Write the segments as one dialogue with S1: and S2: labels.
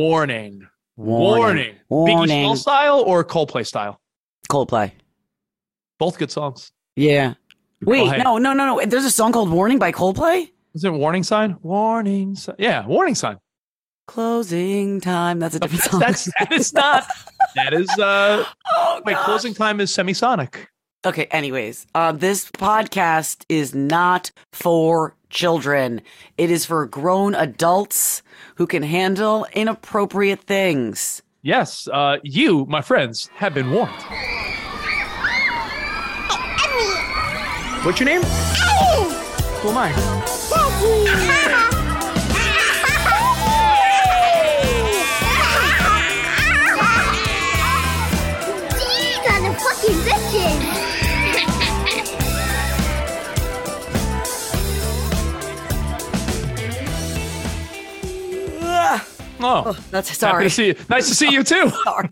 S1: Warning. Warning.
S2: Warning.
S1: Biggie Small style or Coldplay style?
S2: Coldplay.
S1: Both good songs.
S2: Yeah. Wait, no, no, no, no. There's a song called Warning by Coldplay?
S1: Is it warning sign? Warning sign. Yeah, warning sign.
S2: Closing time. That's a different song.
S1: That's that is not. That is uh
S2: oh,
S1: wait,
S2: gosh.
S1: closing time is semisonic.
S2: Okay, anyways, uh, this podcast is not for children. It is for grown adults who can handle inappropriate things.
S1: Yes, uh you, my friends, have been warned. What's your name? Who am I?
S3: These
S1: Oh,
S2: That's
S1: happy
S2: sorry.
S1: to see you. Nice to see you too.
S2: Sorry.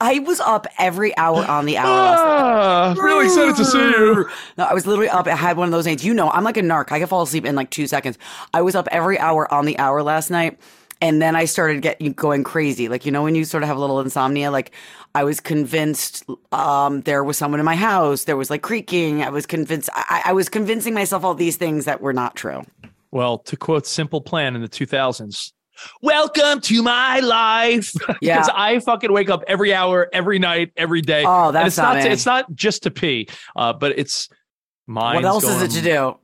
S2: I was up every hour on the hour.
S1: Ah, really excited to see you.
S2: No, I was literally up. I had one of those nights. You know, I'm like a narc. I can fall asleep in like two seconds. I was up every hour on the hour last night. And then I started getting going crazy. Like, you know, when you sort of have a little insomnia, like I was convinced um, there was someone in my house. There was like creaking. I was convinced. I, I was convincing myself all these things that were not true.
S1: Well, to quote Simple Plan in the 2000s, welcome to my life.
S2: Yeah.
S1: Because I fucking wake up every hour, every night, every day.
S2: Oh,
S1: And
S2: that's
S1: it's
S2: not
S1: not. it's not just to pee, uh, but it's mine.
S2: what else is it to do?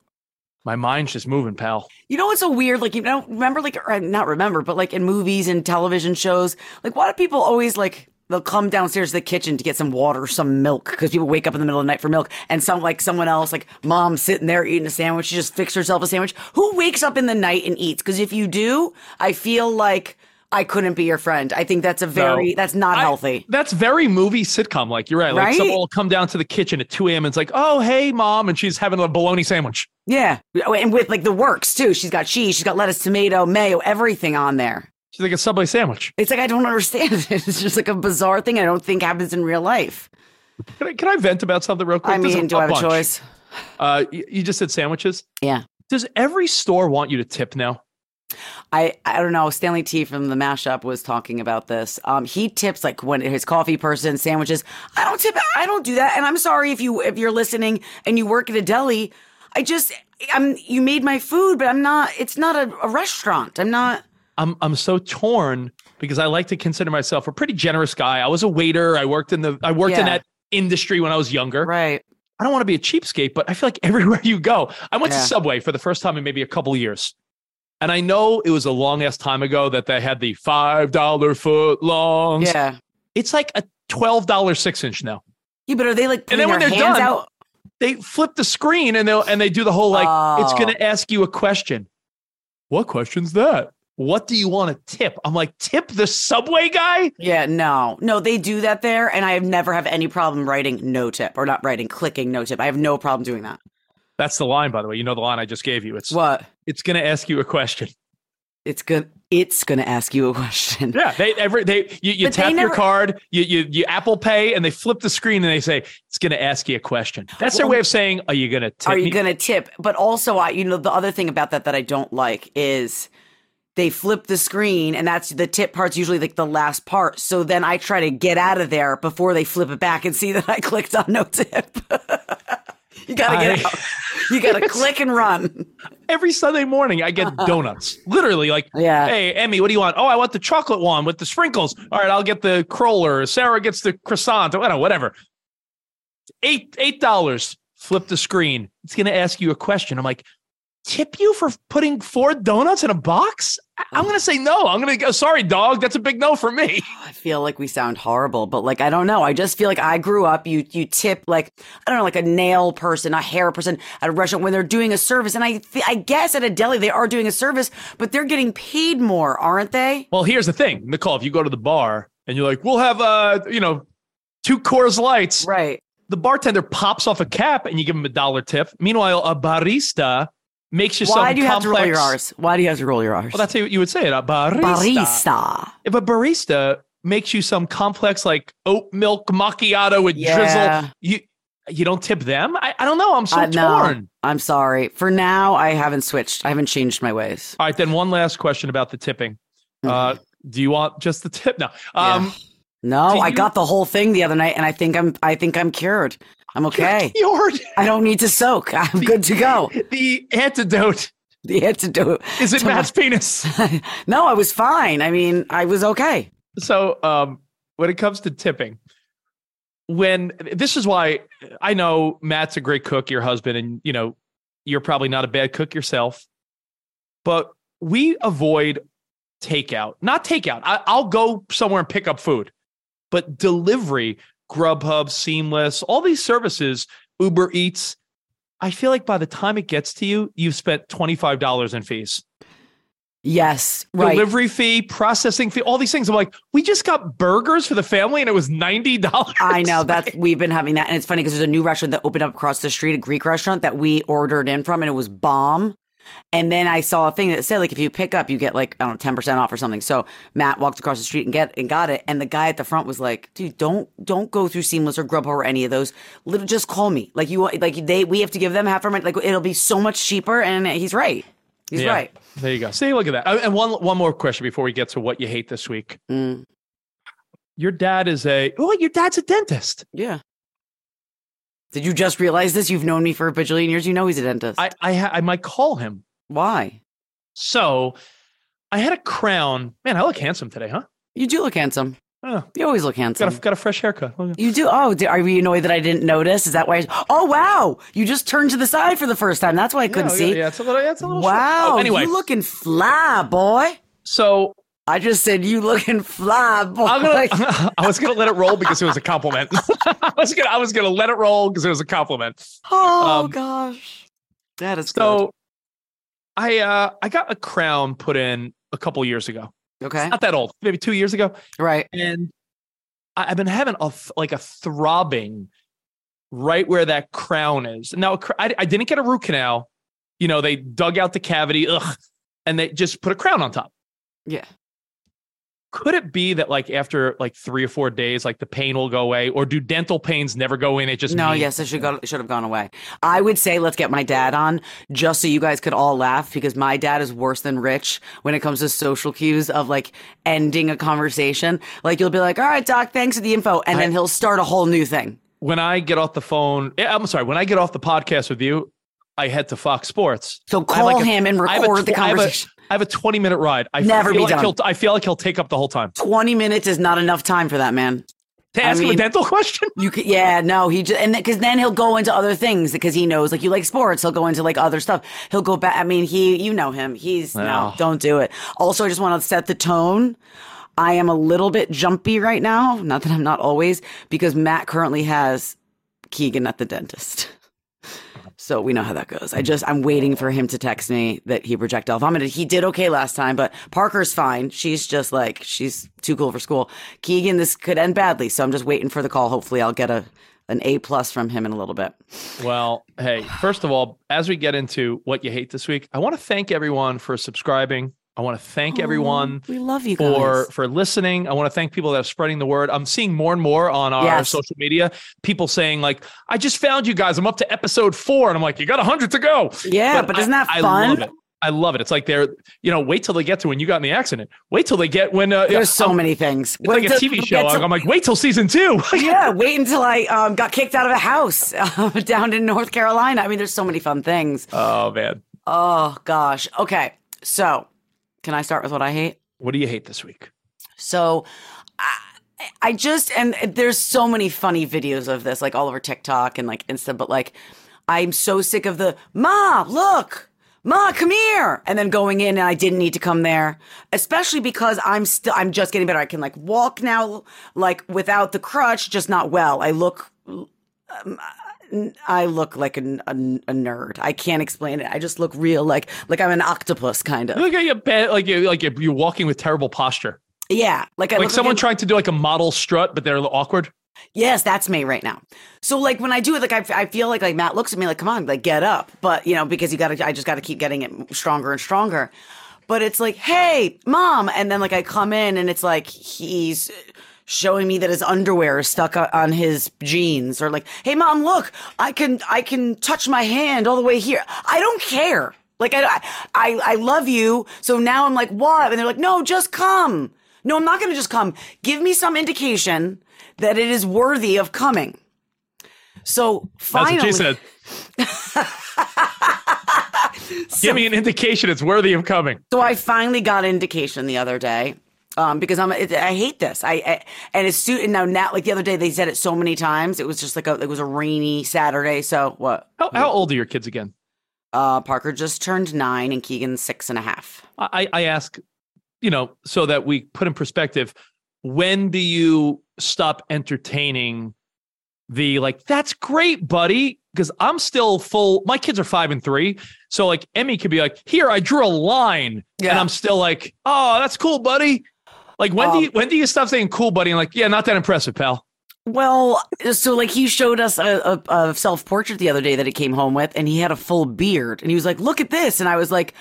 S1: My mind's just moving, pal.
S2: You know what's so weird? Like, you know, remember, like, or not remember, but like in movies and television shows, like, why do people always like, they'll come downstairs to the kitchen to get some water some milk because people wake up in the middle of the night for milk and some, like, someone else, like, mom sitting there eating a sandwich, she just fixed herself a sandwich. Who wakes up in the night and eats? Because if you do, I feel like I couldn't be your friend. I think that's a very,
S1: No.
S2: that's not
S1: I-
S2: healthy.
S1: That's very movie sitcom. Like you're right. Like
S2: Right?
S1: someone will come down to the kitchen at 2 a.m. and it's like, oh hey mom, and she's having a bologna sandwich.
S2: Yeah. And with like the works too. She's got cheese, she's got lettuce, tomato, mayo, everything on there.
S1: She's like a Subway sandwich.
S2: It's like I don't understand it. It's just like a bizarre thing I don't think happens in real life.
S1: Can I, can I vent about something real quick?
S2: I mean, do I have a choice?
S1: Uh, you, you just said sandwiches.
S2: Yeah.
S1: Does every store want you to tip now?
S2: I I don't know. Stanley T from the mashup was talking about this. Um, he tips like when his coffee person sandwiches. I don't tip. I don't do that. And I'm sorry if you if you're listening and you work at a deli. I just I'm you made my food, but I'm not. It's not a, a restaurant. I'm not.
S1: I'm I'm so torn because I like to consider myself a pretty generous guy. I was a waiter. I worked in the I worked in that industry when I was younger.
S2: Right.
S1: I don't want to be a cheapskate, but I feel like everywhere you go, I went
S2: Yeah.
S1: to Subway for the first time in maybe a couple of years. And I know it was a long ass time ago that they had the five dollar foot longs.
S2: Yeah.
S1: It's like a twelve dollar six inch now.
S2: Yeah, but are they like
S1: And then when they're done,
S2: out?
S1: They flip the screen and they and they do the whole like it's
S2: Oh.
S1: gonna ask you a question. What question's that? What do you want to tip? I'm like, tip the subway guy?
S2: Yeah, no, no, they do that there, and I have never have any problem writing no tip or not writing, clicking no tip. I have no problem doing that.
S1: That's the line, by the way. You know the line I just gave you. It's
S2: What?
S1: it's gonna ask you a question.
S2: It's good. It's gonna ask you a question.
S1: Yeah, they every they you, you
S2: But they
S1: tap your card, you, you you Apple Pay, and they flip the screen and they say it's going to ask you a question. That's their way of saying, "Are you going to tip
S2: Are you
S1: me?"
S2: gonna tip? But also, I, you know, the other thing about that that I don't like is they flip the screen, and that's the tip part's usually like the last part. So then I try to get out of there before they flip it back and see that I clicked on no tip. You gotta get
S1: I-
S2: out. You gotta click and run.
S1: Every Sunday morning, I get donuts. Literally, like,
S2: Yeah.
S1: hey, Emmy, what do you want? Oh, I want the chocolate one with the sprinkles. All right, I'll get the cruller. Sarah gets the croissant. or whatever, whatever. Eight eight dollars. Flip the screen. It's gonna ask you a question. I'm like, tip you for putting four donuts in a box? I'm gonna say no. I'm gonna go. Sorry, dog. That's a big no for me.
S2: I feel like we sound horrible, but like I don't know. I just feel like I grew up. You you tip like I don't know, like a nail person, a hair person at a restaurant when they're doing a service, and I I guess at a deli they are doing a service, but they're getting paid more, aren't they?
S1: Well, here's the thing, Nicole. If you go to the bar and you're like, we'll have uh, you know, two Coors Lights.
S2: Right.
S1: the bartender pops off a cap and you give him a dollar tip. Meanwhile, a barista makes you
S2: Why do you have to roll your R's? Why do you have to roll your R's?
S1: Well, that's how you would say it. A barista.
S2: barista.
S1: If a barista makes you some complex like oat milk macchiato with
S2: Yeah.
S1: drizzle, you you don't tip them. I, I don't know. I'm so
S2: Uh, no,
S1: torn.
S2: I'm sorry. For now, I haven't switched. I haven't changed my ways.
S1: All right, then one last question about the tipping. Uh, do you want just the tip? No. Um,
S2: No,
S1: do
S2: I
S1: you-
S2: got the whole thing the other night, and I think I'm. I think I'm cured. I'm okay.
S1: Cured.
S2: I don't need to soak. I'm good to go.
S1: The antidote
S2: The antidote.
S1: is it
S2: to my-
S1: Matt's penis.
S2: no, I was fine. I mean, I was okay.
S1: So, um, when it comes to tipping, when this is why I know Matt's a great cook, your husband, and you know you're probably not a bad cook yourself, but we avoid takeout. Not takeout. I, I'll go somewhere and pick up food, but delivery, Grubhub, Seamless, all these services, Uber Eats. I feel like by the time it gets to you, you've spent twenty five dollars in fees
S2: Yes, right.
S1: delivery fee, processing fee, all these things. I'm like, we just got burgers for the family and it was ninety dollars.
S2: I know that's we've been having that, and it's funny because there's a new restaurant that opened up across the street, a Greek restaurant that we ordered in from, and it was bomb. And then I saw a thing that said like if you pick up, you get like I don't know ten percent off or something. So Matt walked across the street and get and got it, and the guy at the front was like, "Dude, don't don't go through Seamless or Grubhub or any of those. Little, just call me. Like you like they we have to give them half our money. Like it'll be so much cheaper." And he's right. He's
S1: Yeah.
S2: right.
S1: There you go. See, look at that. Uh, And one one more question before we get to what you hate this week.
S2: Mm,
S1: Your dad is a oh, your dad's a dentist.
S2: yeah. Did you just realize this? You've known me for a bajillion years. You know he's a dentist.
S1: I I, ha- I might call him.
S2: Why?
S1: So I had a crown. Man, I look handsome today, huh?
S2: You do look handsome.
S1: Oh,
S2: You always look
S1: got
S2: handsome.
S1: a, got a fresh haircut. Oh,
S2: you do. Oh, di- are you annoyed that I didn't notice? Is that why? I, oh, wow! You just turned to the side for the first time. That's why I couldn't
S1: Yeah,
S2: see.
S1: Yeah, yeah, it's a little. Yeah, it's a little.
S2: Wow!
S1: Oh, anyway,
S2: you looking fly, boy.
S1: so
S2: I just said you looking fly, boy.
S1: Gonna. I was gonna let it roll because it was a compliment. I was gonna. I was gonna let it roll because it was a compliment.
S2: oh
S1: um,
S2: gosh, that is
S1: So, I uh I got a crown put in a couple years ago.
S2: good. Okay,
S1: Not that old, maybe two years ago,
S2: right.
S1: and I, I've been having a like a throbbing right where that crown is. Now, I, I didn't get a root canal. You know, they dug out the cavity, ugh, and they just put a crown on top.
S2: Yeah.
S1: Could it be that like after like three or four days, like the pain will go away, or do dental pains never go in? It just
S2: No,
S1: means-
S2: yes, it should go. It should have gone away. I would say let's get my dad on just so you guys could all laugh because my dad is worse than Rich when it comes to social cues of like ending a conversation. Like you'll be like, "All right, doc, thanks for the info," and then he'll start a whole new thing.
S1: when I get off the phone, eh, I'm sorry, when I get off the podcast with you, I head to Fox Sports.
S2: So
S1: I
S2: call
S1: like a-
S2: him and
S1: I have a
S2: record the
S1: I a-
S2: conversation.
S1: I have a 20 minute ride. I
S2: Never
S1: feel
S2: be
S1: like
S2: done.
S1: He'll, I feel like he'll take up the whole time.
S2: Twenty minutes is not enough time for that man.
S1: To
S2: I
S1: ask him a dental question?
S2: You could, yeah, no, he just, and because then he'll go into other things because he knows, like, you like sports, he'll go into like other stuff. He'll go back. I mean, he, you know him. He's, no,
S1: Oh.
S2: don't do it. Also, I just want to set the tone. I am a little bit jumpy right now. Not that I'm not always, because Matt currently has Keegan at the dentist. So we know how that goes. I just I'm waiting for him to text me that he projectile vomited. He did okay last time, but Parker's fine. She's just like she's too cool for school. Keegan, this could end badly, so I'm just waiting for the call. Hopefully, I'll get a an A plus from him in a little bit.
S1: Well, hey, first of all, as we get into what you hate this week, I want to thank everyone for subscribing. I want to thank everyone
S2: We love you guys.
S1: for for listening. I want to thank people that are spreading the word. I'm seeing more and more on our
S2: Yes.
S1: social media people saying like, "I just found you guys. I'm up to episode four. and I'm like, "You got a hundred to go."
S2: yeah, but,
S1: I-
S2: isn't that
S1: I
S2: fun?
S1: love it. I love it. It's like they're, you know, wait till they get to when you got in the accident. Wait till they get when. Uh,
S2: There's so many things.
S1: It's like a TV show. I'm like, wait till season two.
S2: yeah, wait until I um, got kicked out of a house uh, down in North Carolina. I mean, there's so many fun things.
S1: oh man,
S2: Oh gosh. Okay, so can I start with what I hate?
S1: what do you hate this week?
S2: So I, I just and there's so many funny videos of this, like all over TikTok and like Insta, but like I'm so sick of the Ma, look, Ma, come here, and then going in and I didn't need to come there, especially because I'm still I'm just getting better. I can like walk now, like without the crutch, just not well. I look. um, I look like a, a, a nerd. I can't explain it. I just look real, like like I'm an octopus, kind of.
S1: Look at you, bad, like you, like you're walking with terrible posture,
S2: Yeah, like I
S1: like someone
S2: a-
S1: trying to do like a model strut, but they're a little awkward.
S2: Yes, that's me right now. So like when I do it, like I, I feel like like Matt looks at me like, come on, like get up. But you know, because you got to, I just got to keep getting it stronger and stronger. But it's like, hey, mom, and then like I come in and it's like he's showing me that his underwear is stuck on his jeans, or like, hey, mom, look, I can I can touch my hand all the way here. I don't care. Like I I I love you. So now I'm like, what? And they're like, no, just come. No, I'm not going to just come. Give me some indication that it is worthy of coming. So
S1: That's
S2: finally,
S1: what she said. Give me an indication it's worthy of coming.
S2: so I finally got indication the other day. Um, because I'm, it, I hate this. I, I and it's soon now. Now, like the other day, they said it so many times. It was just like a, it was a rainy Saturday. So what?
S1: How, how old are your kids again?
S2: Uh, Parker just turned nine, and Keegan six and a half.
S1: I, I ask, you know, so that we put in perspective, when do you stop entertaining the like, that's great, buddy? Because I'm still full. My kids are five and three. So like Emmy could be like, here, I drew a line. And I'm still like, oh, that's cool, buddy. Like when do
S2: Um,
S1: you when do you stop saying cool, buddy? And like, yeah, not that impressive, pal.
S2: Well, so like he showed us a, a, a self portrait the other day that he came home with, and he had a full beard, and he was like, "Look at this," and I was like,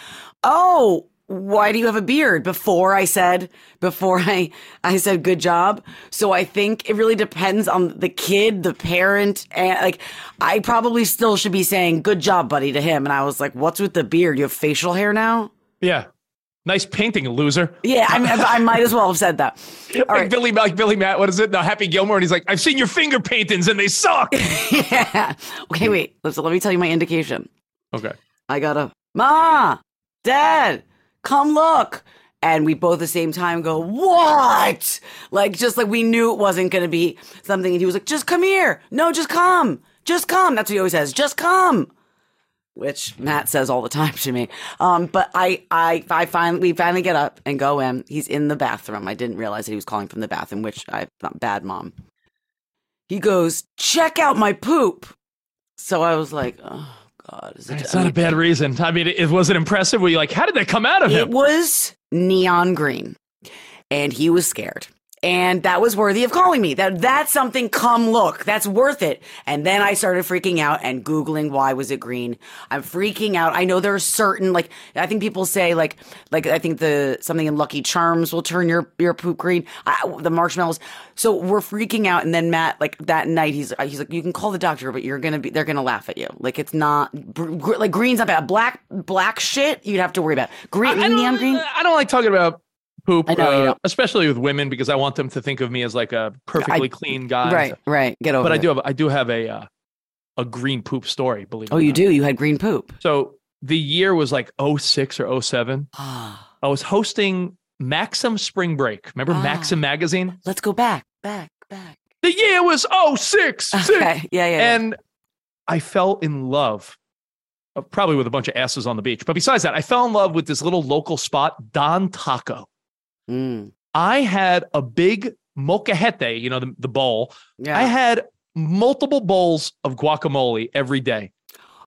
S2: "Oh." Why do you have a beard? Before I said, before I, I said good job. So I think it really depends on the kid, the parent, and like, I probably still should be saying good job, buddy, to him. And I was like, what's with the beard? You have facial hair now?
S1: Yeah. Nice painting, loser.
S2: Yeah, I, mean, I might as well have said that. All
S1: like
S2: right.
S1: Billy, like Billy Matt, what is it? No, Happy Gilmore. And he's like, I've seen your finger paintings and they suck.
S2: yeah. Okay, wait. Let's, let me tell you my indication.
S1: okay.
S2: I got a Ma, Dad, come look. And we both at the same time go, What? Like, just like we knew it wasn't going to be something. And he was like, Just come here. No, just come. Just come. That's what he always says. Just come. Which Matt says all the time to me. Um, but I, I, I finally, we finally get up and go in. He's in the bathroom. I didn't realize that he was calling from the bathroom, which I, not bad mom. He goes, Check out my poop. So I was like, Oh, God. Is it,
S1: It's
S2: I
S1: not
S2: mean,
S1: a bad reason. I mean, it, was it impressive. Were you like, how did that come out of
S2: It
S1: him?
S2: It was neon green, and he was scared. And that was worthy of calling me. That that's something. Come look. That's worth it. And then I started freaking out and googling why was it green. I'm freaking out. I know there are certain like I think people say like like I think the something in Lucky Charms will turn your your poop green. I, the marshmallows. So we're freaking out. And then Matt like that night he's he's like you can call the doctor, but you're gonna be they're gonna laugh at you. Like it's not br- like green's not bad. Black black shit you'd have to worry about. Green
S1: I, I
S2: neon green.
S1: I don't like talking about poop,
S2: I know
S1: uh, especially with women, because I want them to think of me as like a perfectly clean guy.
S2: Right, right. Get over
S1: But I do have I do have a uh, a green poop story. Believe. it
S2: Oh, you
S1: not.
S2: do? You had green poop.
S1: So the year was like 06 or 07.
S2: Ah,
S1: I was hosting Maxim Spring Break. Remember
S2: Ah.
S1: Maxim magazine?
S2: let's go back, back, back.
S1: The year was 06.
S2: Okay, yeah, yeah. yeah.
S1: And I fell in love, uh, probably with a bunch of asses on the beach. But besides that, I fell in love with this little local spot, Don Taco.
S2: Mm,
S1: I had a big molcajete, you know, the, the bowl.
S2: yeah.
S1: I had multiple bowls of guacamole every day.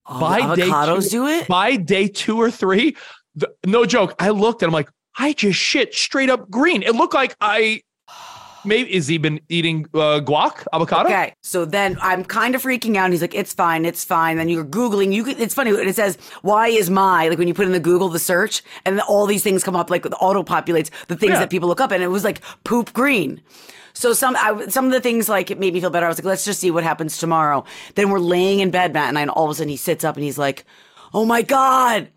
S2: oh,
S1: by
S2: the
S1: day
S2: avocados
S1: two-
S2: do it.
S1: By day two or three, the, no joke, I looked and I'm like, I just shit straight up green. It looked like I maybe is he been eating uh, guac avocado?
S2: Okay, so then I'm kind of freaking out. And he's like, "It's fine, it's fine." Then you're googling. You could, it's funny. It says, "Why is my?" Like when you put in the Google the search, and all these things come up. Like with auto populates the things
S1: Yeah.
S2: that people look up, and it was like poop green. So some I, some of the things like it made me feel better. I was like, let's just see what happens tomorrow. Then we're laying in bed, Matt, and I, and all of a sudden he sits up and he's like, "Oh my god."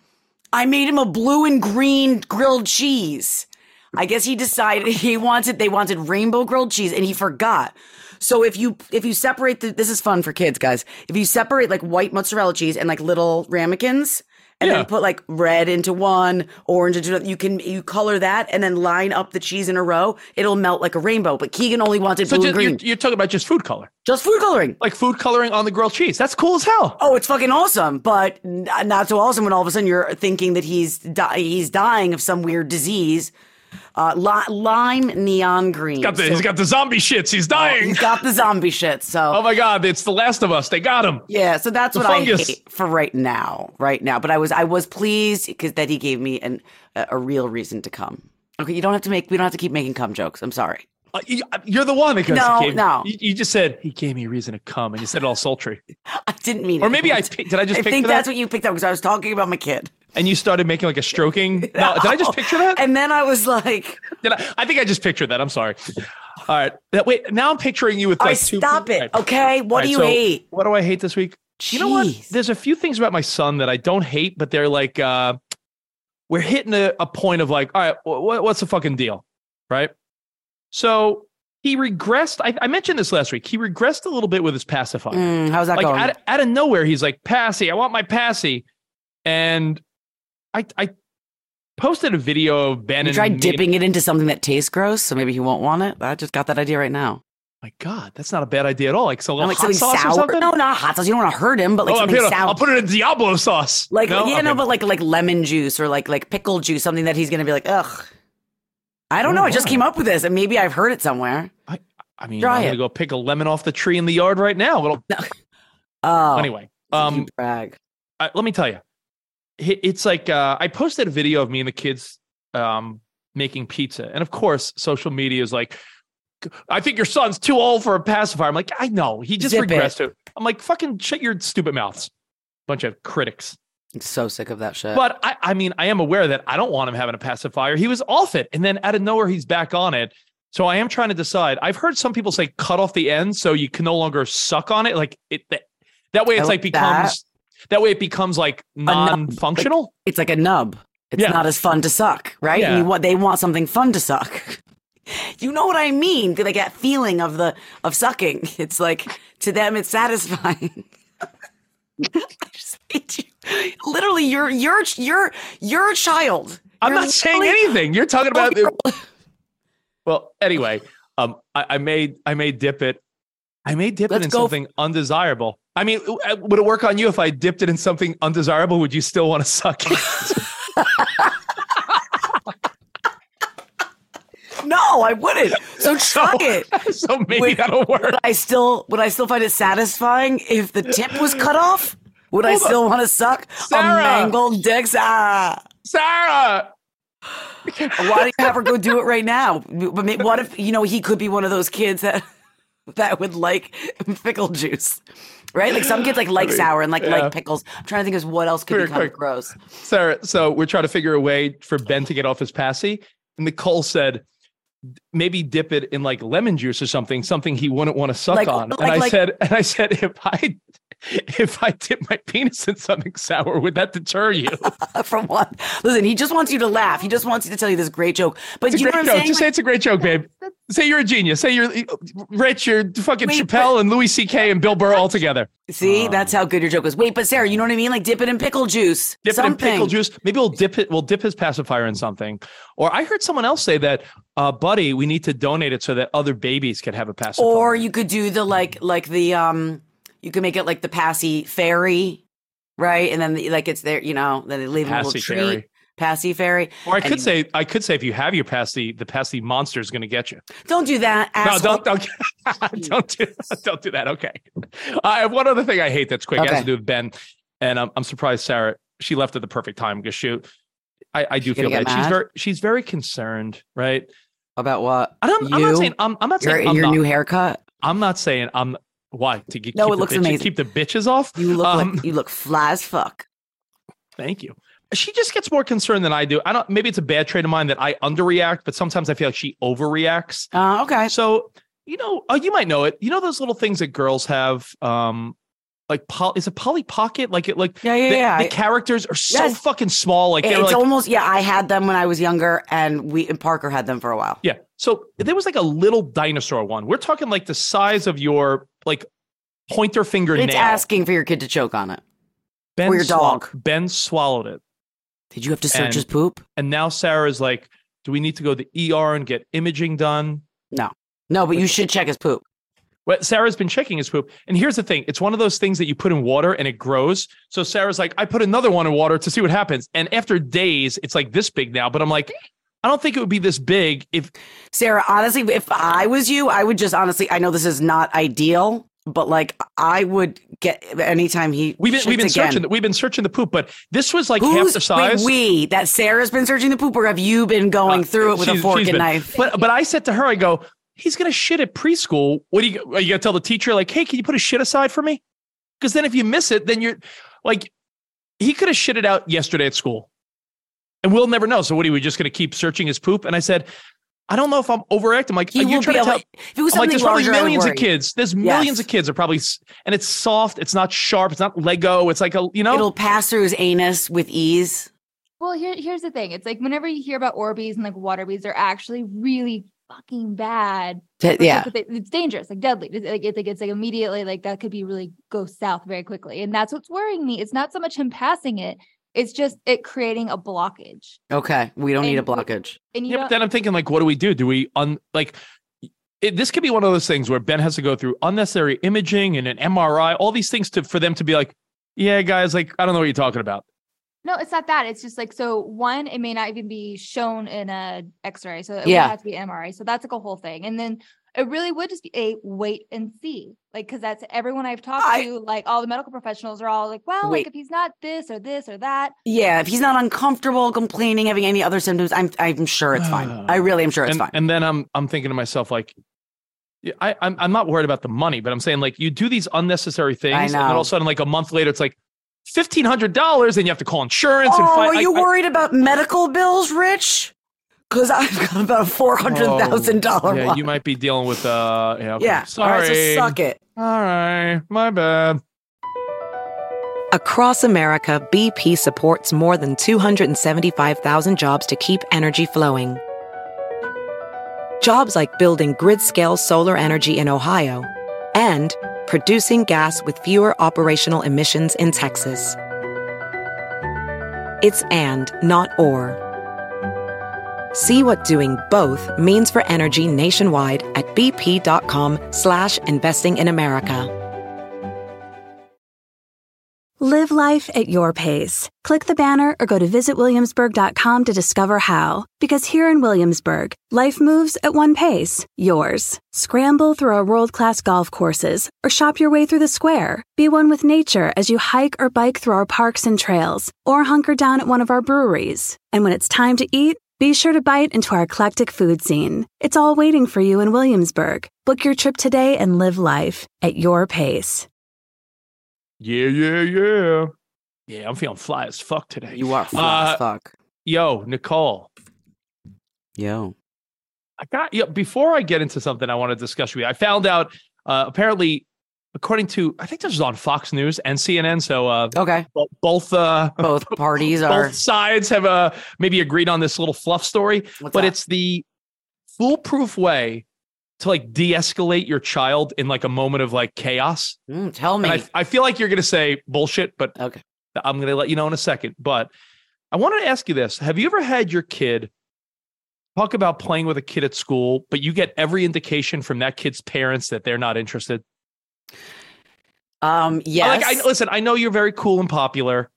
S2: I made him a blue and green grilled cheese. I guess he decided he wanted they wanted rainbow grilled cheese and he forgot. So if you if you separate the this is fun for kids, guys. If you separate like white mozzarella cheese and like little ramekins and
S1: Yeah.
S2: then put like red into one, orange into another, you can you color that and then line up the cheese in a row. It'll melt like a rainbow. But Keegan only wanted
S1: So
S2: blue
S1: just,
S2: and
S1: you're, you're talking about just food color,
S2: Just food coloring.
S1: like food coloring on the grilled cheese. That's cool as hell.
S2: Oh, it's fucking awesome, but not so awesome when all of a sudden you're thinking that he's di- he's dying of some weird disease. Uh, li- lime neon green.
S1: Got the,
S2: So-
S1: he's got the zombie shits. He's dying.
S2: He's got the zombie shit. So
S1: oh my god, it's the Last of Us. They got him.
S2: yeah, so that's
S1: The
S2: what
S1: fungus.
S2: I hate for right now. Right now, but I was I was pleased because that he gave me an a, a real reason to come. Okay, you don't have to make we don't have to keep making cum jokes. I'm sorry.
S1: Uh, you- You're the one because
S2: No,
S1: he gave,
S2: no.
S1: You, you just said he gave me a reason to come, and you said it all sultry.
S2: I didn't mean it.
S1: Or maybe I did I just
S2: I think
S1: that?
S2: that's what you picked up because I was talking about my kid.
S1: And you started making like a stroking. No, did I just picture that?
S2: And then I was like,
S1: Did I, I think I just pictured that. I'm sorry. All right. That, wait. Now I'm picturing you with
S2: "I
S1: like two.
S2: stop it."
S1: Right.
S2: Okay, what
S1: All
S2: do you
S1: so
S2: hate?
S1: What do I hate this week? You know what? There's a few things about my son that I don't hate, but they're like, uh, we're hitting a, a point of like, all right, wh- what's the fucking deal? Right. So he regressed. I, I mentioned this last week. He regressed a little bit with his pacifier.
S2: Mm, how's that
S1: like
S2: going?
S1: out, out of nowhere, he's like, Passy, I want my Passy. And I, I posted a video of Ben
S2: you tried dipping it into something that tastes gross, so maybe he won't want it. I just got that idea right now.
S1: My God, that's not a bad idea at all. Like, so
S2: like
S1: hot sauce or something?
S2: No, not hot sauce. You don't want to hurt him, but like
S1: oh,
S2: something
S1: gonna,
S2: sour.
S1: I'll put it in Diablo sauce.
S2: like
S1: no?
S2: yeah, no,
S1: Okay.
S2: but like like lemon juice or like like pickle juice, something that he's gonna be like, ugh. I don't know. I just came up with this, and maybe I've heard it somewhere.
S1: I I mean,
S2: Try
S1: I'm
S2: it.
S1: gonna go pick a lemon off the tree in the yard right now. It'll,
S2: Oh,
S1: Anyway, um,
S2: brag.
S1: I, let me tell you, it's like uh, I posted a video of me and the kids um, making pizza, and of course, social media is like, "I think your son's too old for a pacifier." I'm like, I know, he just
S2: Zip
S1: regressed it. I'm like, fucking shut your stupid mouths, bunch of critics.
S2: I'm so sick of that shit.
S1: But I, I mean, I am aware that I don't want him having a pacifier. He was off it, and then out of nowhere, he's back on it. So I am trying to decide. I've heard some people say cut off the end so you can no longer suck on it. Like it that, that way,
S2: I
S1: it's like
S2: like
S1: becomes that. Way it becomes like non-functional.
S2: it's like a nub. It's
S1: Yeah.
S2: not as fun to suck, right?
S1: Yeah.
S2: you they want something fun to suck. You know what I mean? Like that feeling of the of sucking. It's like to them it's satisfying. I just hate you. Literally, you're you're you're you're a child.
S1: I'm
S2: You're
S1: not saying anything. You're talking about. Well, anyway, um, I, I made I made dip it. I made dip
S2: Let's
S1: it in
S2: f-
S1: something undesirable. I mean, uh, would it work on you if I dipped it in something undesirable? Would you still want to suck it?
S2: No, I wouldn't. So try it.
S1: so maybe
S2: Wait,
S1: that'll work.
S2: Would I still would I still find it satisfying if the tip was cut off? Would I
S1: Hold on.
S2: still want to suck
S1: Sarah.
S2: a mangled dick? Ah.
S1: Sarah.
S2: Why don't you have her go do it right now? But what if you know he could be one of those kids that that would like pickle juice, right? Like some kids like like
S1: mean,
S2: sour and like
S1: yeah.
S2: like pickles. I'm trying to think of what else could be gross.
S1: Sarah, so we're trying to figure a way for Ben to get off his passy. And Nicole said, maybe dip it in like lemon juice or something, something he wouldn't want to suck
S2: Like-
S1: on.
S2: like-
S1: and I
S2: like-
S1: said, and I said, if I if I dip my penis in something sour, would that deter you?
S2: From what? Listen, he just wants you to laugh. He just wants you to tell you this great joke. But
S1: It's a
S2: you know
S1: great
S2: what I'm
S1: joke.
S2: saying?
S1: Just say it's a great joke, babe. Say you're a genius. Say you're rich. You're fucking
S2: Wait,
S1: Chappelle and Louis C.K. and Bill Burr all together.
S2: See, that's how good your joke was. Wait, but Sarah, you know what I mean? Like dip it in pickle juice.
S1: Dip
S2: something.
S1: it in pickle juice. Maybe we'll dip it. We'll dip his pacifier in something. Or I heard someone else say that, uh, buddy, we need to donate it so that other babies can have a pacifier.
S2: Or you could do the like like the um you can make it like the passy fairy, right? And then the, like it's there, you know, then they leave a little
S1: Passy
S2: treat.
S1: fairy.
S2: Passy fairy.
S1: Or I could say, I could say, if you have your passy, the passy monster is going to get you.
S2: Don't do that.
S1: No,
S2: Asshole.
S1: don't, don't, don't do, don't do that. Okay. I have one other thing I hate that's quick. It has to do with Ben, and I'm, I'm surprised Sarah she left at the perfect time because shoot, I, I do feel bad. She's very, she's very concerned, right?
S2: About what?
S1: I'm, I'm not saying, I'm, I'm not
S2: Your,
S1: saying, I'm
S2: your
S1: not,
S2: new haircut.
S1: I'm not saying, I'm why to get
S2: No,
S1: keep
S2: it
S1: the
S2: looks
S1: bitches,
S2: amazing.
S1: keep the bitches off.
S2: You look
S1: Um,
S2: like you look fly as fuck.
S1: Thank you. She just gets more concerned than I do. I don't. Maybe it's a bad trait of mine that I underreact, but sometimes I feel like she overreacts.
S2: Uh, okay.
S1: So you know, uh, you might know it. You know those little things that girls have, um, like Pol- is it Polly Pocket? Like it like
S2: Yeah, yeah,
S1: the,
S2: yeah.
S1: the characters are so
S2: Yes.
S1: fucking small. Like
S2: it's
S1: like
S2: almost yeah. I had them when I was younger, and we and Parker had them for a while.
S1: yeah. So there was like a little dinosaur one. We're talking like the size of your like pointer finger
S2: It's
S1: nail.
S2: asking for your kid to choke on it.
S1: ben
S2: or your
S1: swall-
S2: dog.
S1: Ben swallowed it.
S2: Did you have to search
S1: And-
S2: his poop?
S1: And now Sarah's like, do we need to go to the ER and get imaging done?
S2: No, no, but you should check his poop.
S1: Well, Sarah's been checking his poop. And here's the thing it's one of those things that you put in water and it grows. So Sarah's like, I put another one in water to see what happens. And after days, it's like this big now. But I'm like, I don't think it would be this big if
S2: Sarah, honestly, if I was you, I would just honestly. I know this is not ideal, but like I would get anytime he.
S1: we've been, we've been
S2: again.
S1: searching the, we've been searching the poop, but this was like half
S2: Who's
S1: the size.
S2: Wait, we that Sarah's been searching the poop, or have you been going
S1: Uh,
S2: through it with a fork and
S1: been-
S2: knife?
S1: But but I said to her, I go, he's gonna shit at preschool. What do you are you gonna tell the teacher like, hey, can you put a shit aside for me? Because then if you miss it, then you're like, he could have shit it out yesterday at school, and we'll never know. So what are we just gonna keep searching his poop? And I said, I don't know if I'm overacting. Like,
S2: He
S1: are you
S2: won't
S1: trying
S2: be
S1: to
S2: able.
S1: tell?
S2: If it was
S1: I'm like, there's probably
S2: larger, I
S1: millions of kids. There's millions
S2: Yes.
S1: of kids are probably, and it's soft. It's not sharp. It's not Lego. It's like a, you know,
S2: It'll pass through his anus with ease.
S4: Well, here, here's the thing. It's like whenever you hear about Orbeez and like water beads, they're actually really fucking bad.
S2: T- Yeah.
S4: kids, but they- it's dangerous, like deadly. It's like it's like it's like immediately like that could be really go south very quickly, and that's what's worrying me. It's not so much him passing it; it's just it creating a blockage.
S2: Okay. We don't need a
S4: And we-
S2: blockage.
S4: And you
S1: Yeah, but then I'm thinking, like, what do we do? Do we un like? It, this could be one of those things where Ben has to go through unnecessary imaging and an MRI, all these things to for them to be like, yeah, guys, like, I don't know what you're talking about.
S4: no, it's not that. It's just like so. One, it may not even be shown in a X-ray, so it
S2: Yeah.
S4: would have to be MRI. So that's like a whole thing, and then. It really would just be a wait and see, like because that's everyone I've talked
S2: I-
S4: to. Like all the medical professionals are all like, "Well,
S2: Wait.
S4: like if he's not this or this or that,
S2: Yeah. If he's not uncomfortable, complaining, having any other symptoms, I'm I'm sure it's fine. I really am sure it's
S1: and,
S2: fine.
S1: and then I'm I'm thinking to myself, like, yeah, I, I'm I'm not worried about the money, but I'm saying like you do these unnecessary things, and then all of a sudden, like a month later, it's like fifteen hundred dollars, and you have to call insurance and
S2: oh,
S1: find.
S2: are you worried about medical bills, Rich? Because I've got about a four hundred thousand dollar
S1: Yeah,
S2: one.
S1: you might be dealing with uh. Yeah, okay.
S2: yeah.
S1: Sorry.
S2: right. So suck it.
S1: All right, my bad.
S5: Across America, BP supports more than 275,000 jobs to keep energy flowing. Jobs like building grid scale solar energy in Ohio and producing gas with fewer operational emissions in Texas. It's and, not or. See what doing both means for energy nationwide at bp.com slash investing in America.
S6: Live life at your pace. Click the banner or go to visitwilliamsburg.com to discover how. Because here in Williamsburg, life moves at one pace, yours. Scramble through our world class golf courses or shop your way through the square. Be one with nature as you hike or bike through our parks and trails or hunker down at one of our breweries. And when it's time to eat, be sure to bite into our eclectic food scene. It's all waiting for you in Williamsburg. Book your trip today and live life at your pace.
S1: Yeah, yeah, yeah. Yeah, I'm feeling fly as fuck today.
S2: You are fly
S1: Uh,
S2: as fuck.
S1: Yo, Nicole,
S2: Yo.
S1: I got yeah. Before I get into something, I want to discuss with you. I found out uh, apparently, according to I think this was on Fox News and CNN. So uh,
S2: Okay.
S1: bo- both uh,
S2: Both parties are.
S1: both sides have uh, maybe agreed on this little fluff story,
S2: What's
S1: but
S2: that?
S1: it's the foolproof way to like de-escalate your child in like a moment of like chaos.
S2: Mm, tell me.
S1: I, I feel like you're going to say bullshit, but
S2: okay.
S1: I'm going to let you know in a second. But I wanted to ask you this: Have you ever had your kid talk about playing with a kid at school, but you get every indication from that kid's parents that they're not interested?
S2: Um. Yes.
S1: Like, I, listen, I know you're very cool and popular,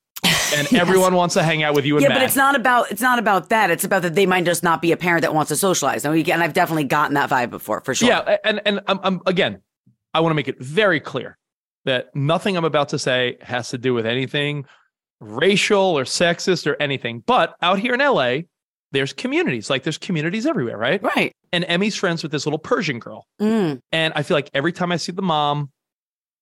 S1: and everyone wants to hang out with you and
S2: yeah,
S1: Matt.
S2: but it's not about it's not about that. It's about that they might just not be a parent that wants to socialize. And, we, and I've definitely gotten that vibe before, for sure.
S1: Yeah, and and I'm, I'm again, I want to make it very clear that nothing I'm about to say has to do with anything racial or sexist or anything. But out here in LA, there's communities. Like there's communities everywhere, right?
S2: Right.
S1: And Emmy's friends with this little Persian girl.
S2: Mm.
S1: And I feel like every time I see the mom,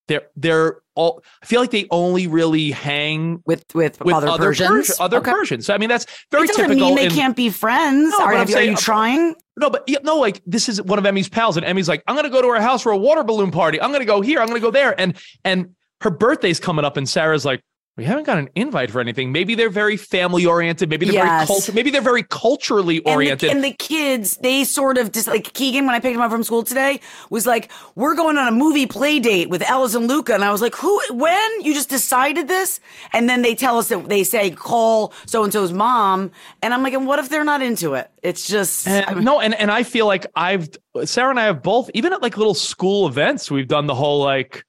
S1: they're they're all I feel like they only really hang
S2: With with,
S1: with
S2: other,
S1: other
S2: Persians.
S1: Persi- other
S2: Okay.
S1: Persians. So I mean that's very
S2: it doesn't
S1: typical.
S2: mean they
S1: in-
S2: can't be friends.
S1: No,
S2: are, have you- are you trying?
S1: No, but yeah, no, like this is one of Emmy's pals, and Emmy's like, I'm gonna go to her house for a water balloon party. I'm gonna go here. I'm gonna go there, and and her birthday's coming up, and Sarah's like, we haven't got an invite for anything. Maybe they're very family oriented. Maybe they're very
S2: Yes.
S1: culture. Maybe they're very culturally
S2: And the,
S1: oriented.
S2: and the kids, they sort of just like Keegan, when I picked him up from school today, was like, We're going on a movie play date with Alice and Luca. And I was like, Who, when? You just decided this? And then they tell us that they say, Call so and so's mom. And I'm like, And what if they're not into it? It's just, eh, I
S1: And,
S2: mean,
S1: no, and and I feel like I've Sarah and I have both, even at like little school events, we've done the whole like,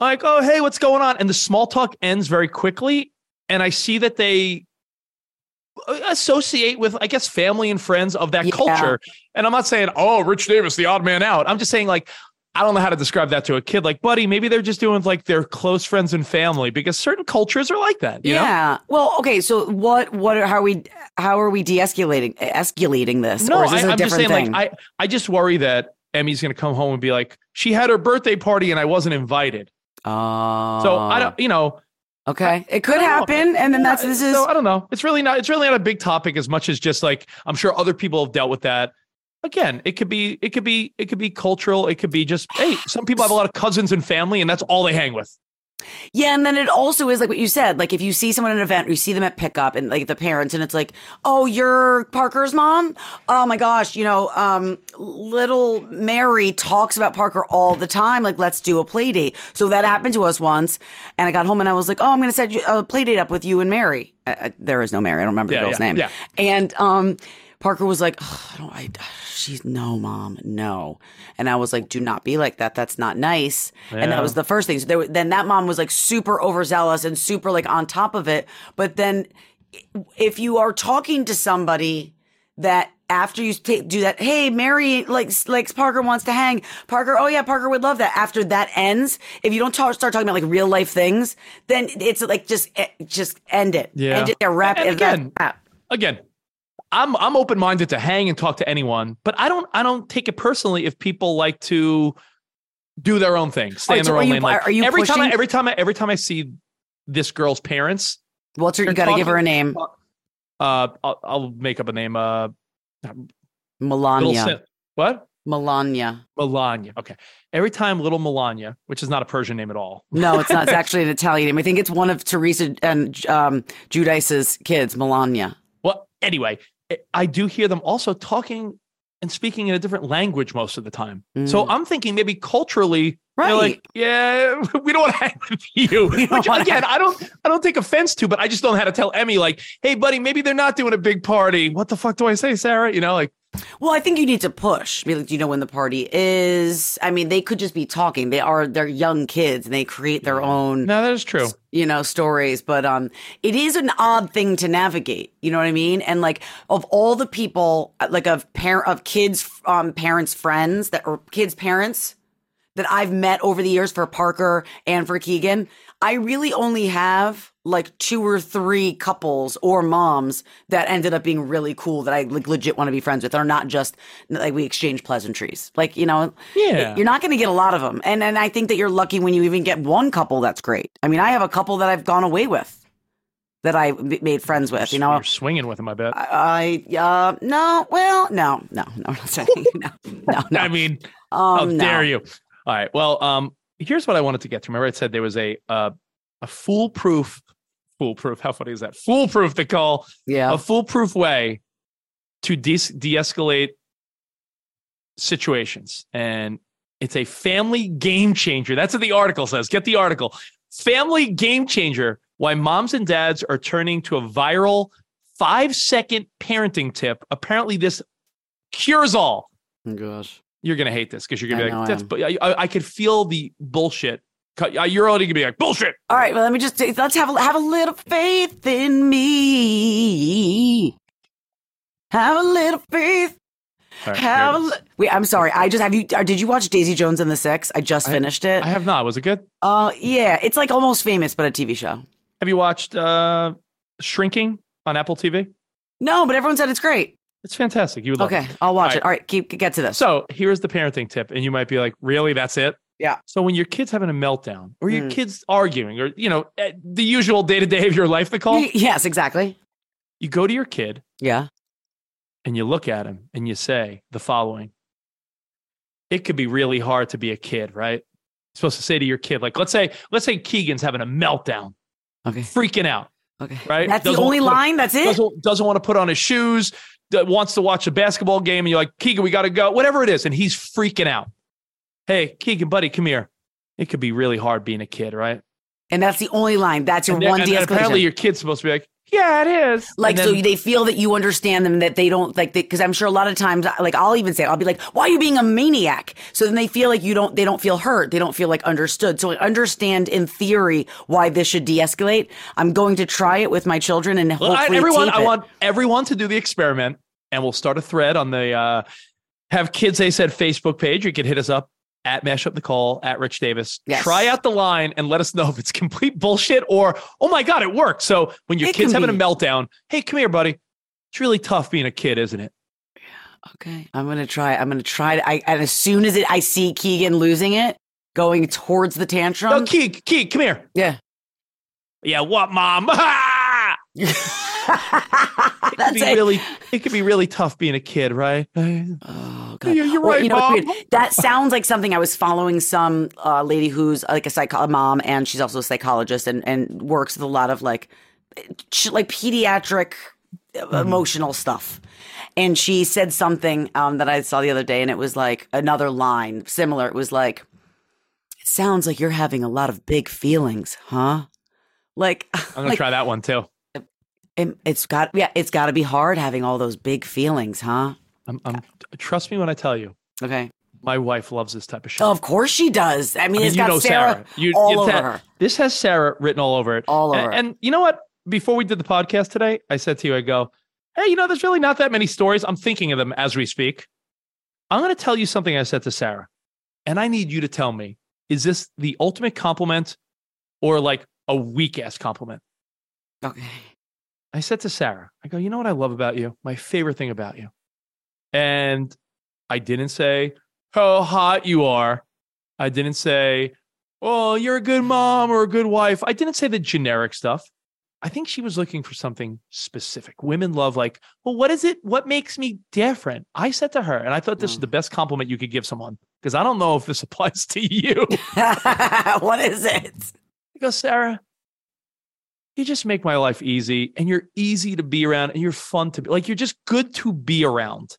S1: like, oh hey, what's going on? And the small talk ends very quickly, and I see that they uh, associate with, I guess, family and friends of that
S2: Yeah.
S1: culture. And I'm not saying, oh, Rich Davis, the odd man out. I'm just saying, like, I don't know how to describe that to a kid. Like, buddy, maybe they're just doing like their close friends and family because certain cultures are like that. You know?
S2: yeah. Well, okay. So what, what, are, how are we, how are we de escalating, this?
S1: No,
S2: or is this
S1: I,
S2: a
S1: am just saying,
S2: thing?
S1: like, I, I just worry that Emmy's going to come home and be like, she had her birthday party and I wasn't invited.
S2: Oh.
S1: So I don't, uh, you know,
S2: Okay. It could
S1: don't know.
S2: happen. And then that's, this is,
S1: so I don't know. It's really not. It's really not a big topic as much as just like I'm sure other people have dealt with that. Again, it could be, it could be, it could be cultural. It could be just, hey, some people have a lot of cousins and family, and that's all they hang with.
S2: Yeah, and then it also is like what you said. Like if you see someone at an event, or you see them at pickup, and like the parents, and it's like, "Oh, you're Parker's mom." Oh my gosh, you know, um, little Mary talks about Parker all the time. Like, let's do a play date. So that happened to us once, and I got home and I was like, "Oh, I'm going to set you, a play date up with you and Mary." I, I, there is no Mary. I don't remember
S1: Yeah,
S2: the girl's
S1: yeah,
S2: name.
S1: yeah.
S2: And um, Parker was like, "Ugh, I don't, I, she's no mom, no. And I was like, do not be like that. That's not nice. And that was the first thing. So there, then that mom was like super overzealous and super like on top of it. But then if you are talking to somebody that after you ta- do that, hey, Mary likes likes Parker wants to hang. Parker, oh yeah, Parker would love that. After that ends, if you don't talk, start talking about like real life things, then it's like just eh, just end it.
S1: Yeah.
S2: end it. Yeah, wrap
S1: And again,
S2: wrap.
S1: Again, I'm I'm open minded to hang and talk to anyone, but I don't I don't take it personally if people like to do their own thing, stay
S2: Alright,
S1: in
S2: so
S1: their
S2: are
S1: own
S2: you-
S1: lane. Like
S2: are you
S1: every time I, every time I, every time I see this girl's parents,
S2: what's her?
S1: you
S2: got to give her a name.
S1: uh, I'll, I'll make up a name. Uh,
S2: Melania.
S1: What?
S2: Melania.
S1: Melania. Okay. Every time little Melania, which is not a Persian name at all.
S2: No, it's not. It's actually an Italian name. I think it's one of Teresa and um, Giudice's kids, Melania.
S1: Well, anyway, I- do hear them also talking and speaking in a different language most of the time. So I'm thinking maybe culturally, they're
S2: Right.
S1: like, yeah, we don't want to hang with you. Which again, I don't, I don't take offense to, but I just don't know how to tell Emmy, like, hey, buddy, maybe they're not doing a big party. What the fuck do I say, Sarah? You know, like,
S2: Well, I think you need to push. Be like, do you know when the party is? I mean, they could just be talking. They are they're young kids and they create their own,
S1: no, that is true.
S2: you know, stories. But um, it is an odd thing to navigate. You know what I mean? And like of all the people, like of parent of kids, um, parents, friends that or kids' parents that I've met over the years for Parker and for Keegan, I really only have like two or three couples or moms that ended up being really cool that I like legit want to be friends with. Are not just like we exchange pleasantries. Like you know,
S1: Yeah.
S2: you're not going to get a lot of them. And and I think that you're lucky when you even get one couple that's great. I mean, I have a couple that I've gone away with that I made friends with. You know,
S1: You're swinging with him, I bet.
S2: I uh no, well, no, no, no, I'm not saying no, no, no.
S1: I mean,
S2: um,
S1: how
S2: no.
S1: dare you? All right. Well, um, here's what I wanted to get to. Remember, I said there was a uh, a foolproof, foolproof. How funny is that? Foolproof to call
S2: Yeah.
S1: a foolproof way to de- de-escalate situations, and it's a family game changer. That's what the article says. Get the article. Family game changer: Why moms and dads are turning to a viral five-second parenting tip. Apparently, this cures all
S2: Oh, gosh.
S1: you're gonna hate this because you're gonna be
S2: I
S1: like, "That's." But I, I, I could feel the bullshit. Cut- You're already gonna be like bullshit.
S2: All right, well, let me just let's have a, have a little faith in me. Have a little faith.
S1: Right,
S2: Have a li- wait. I'm sorry. I just have you. uh, Did you watch Daisy Jones and the Six? I just
S1: I-
S2: finished it.
S1: I have not. Was it good?
S2: uh, yeah, it's like almost famous, but a TV show.
S1: Have you watched uh, Shrinking on Apple TV?
S2: No, but everyone said it's great.
S1: It's fantastic. You would love
S2: Okay,
S1: it.
S2: I'll watch
S1: All
S2: it. All right, keep get to this.
S1: So here's the parenting tip, and you might be like, "Really? That's it?"
S2: Yeah.
S1: So when your kid's having a meltdown, or your
S2: Mm.
S1: kid's arguing, or you know, eh, the usual day to day of your life, they call.
S2: Yes, exactly.
S1: You go to your kid
S2: Yeah.
S1: and you look at him and you say the following: It could be really hard to be a kid, right? You're supposed to say to your kid? Like, let's say, let's say Keegan's having a meltdown,
S2: Okay.
S1: freaking out,
S2: Okay.
S1: right?
S2: That's the
S1: Doesn't
S2: only
S1: wanna put-
S2: line. That's it.
S1: Doesn't, doesn't want to put on his shoes, wants to watch a basketball game, and you're like, Keegan, we got to go, whatever it is. And he's freaking out. Hey, Keegan, buddy, come here. It could be really hard being a kid, right?
S2: And that's the only line. That's your
S1: And, then-
S2: one
S1: and then apparently
S2: de-escalation.
S1: your kid's supposed to be like, yeah, it is.
S2: Like
S1: And
S2: so they feel that you understand them that they don't like they because I'm sure a lot of times like I'll even say I'll be like why are you being a maniac so then they feel like you don't they don't feel hurt they don't feel like understood so I understand in theory why this should de-escalate I'm going to try it with my children and
S1: Well, I-
S2: hopefully
S1: everyone,
S2: tape
S1: I want everyone to do the experiment, and we'll start a thread on the uh, Have Kids They Said Facebook page. You can hit us up at Mashup Nicole at Rich Davis.
S2: Yes.
S1: Try out the line and let us know if it's complete bullshit or oh my god, it worked. So when your
S2: It
S1: kid's having
S2: be.
S1: a meltdown, hey, come here, buddy. It's really tough being a kid, isn't it?
S2: okay I'm gonna try I'm gonna try To, I and as soon as it I see Keegan losing it going towards the tantrum
S1: No, Keeg, Keeg, come here.
S2: yeah
S1: Yeah, what, mom? it could be
S2: it
S1: really, it could be really tough being a kid, right?
S2: Oh god!
S1: Yeah, you're
S2: Or,
S1: right,
S2: you know,
S1: Mom.
S2: That sounds like something I was following some uh, lady who's like a psycho a mom, and she's also a psychologist and and works with a lot of like like pediatric
S1: Mm-hmm.
S2: emotional stuff. And she said something um, that I saw the other day, and it was like another line similar. It was like, "It sounds like you're having a lot of big feelings, huh?" Like,
S1: I'm gonna
S2: like,
S1: try that one too.
S2: It, it's got yeah, it's got to be hard having all those big feelings, huh?
S1: I'm, I'm, trust me when I tell you,
S2: Okay.
S1: my wife loves this type of shit.
S2: Oh, of course she does. I mean,
S1: I mean,
S2: it's
S1: you
S2: got
S1: know
S2: Sarah,
S1: Sarah. You,
S2: all over
S1: that-
S2: her.
S1: This has Sarah written all over it.
S2: All
S1: And-
S2: over it.
S1: And, you know what? Before we did the podcast today, I said to you, I go, hey, you know, there's really not that many stories. I'm thinking of them as we speak. I'm going to tell you something I said to Sarah, and I need you to tell me is this the ultimate compliment or like a weak ass compliment?
S2: Okay.
S1: I said to Sarah, I go, you know what I love about you? My favorite thing about you. And I didn't say how hot you are. I didn't say, oh, you're a good mom or a good wife. I didn't say the generic stuff. I think she was looking for something specific. Women love, like, well, what is it? What makes me different? I said to her, and I thought this is
S2: Mm.
S1: the best compliment you could give someone because I don't know if this applies to you.
S2: what is it?
S1: I go, Sarah, you just make my life easy and you're easy to be around and you're fun to be like, you're just good to be around.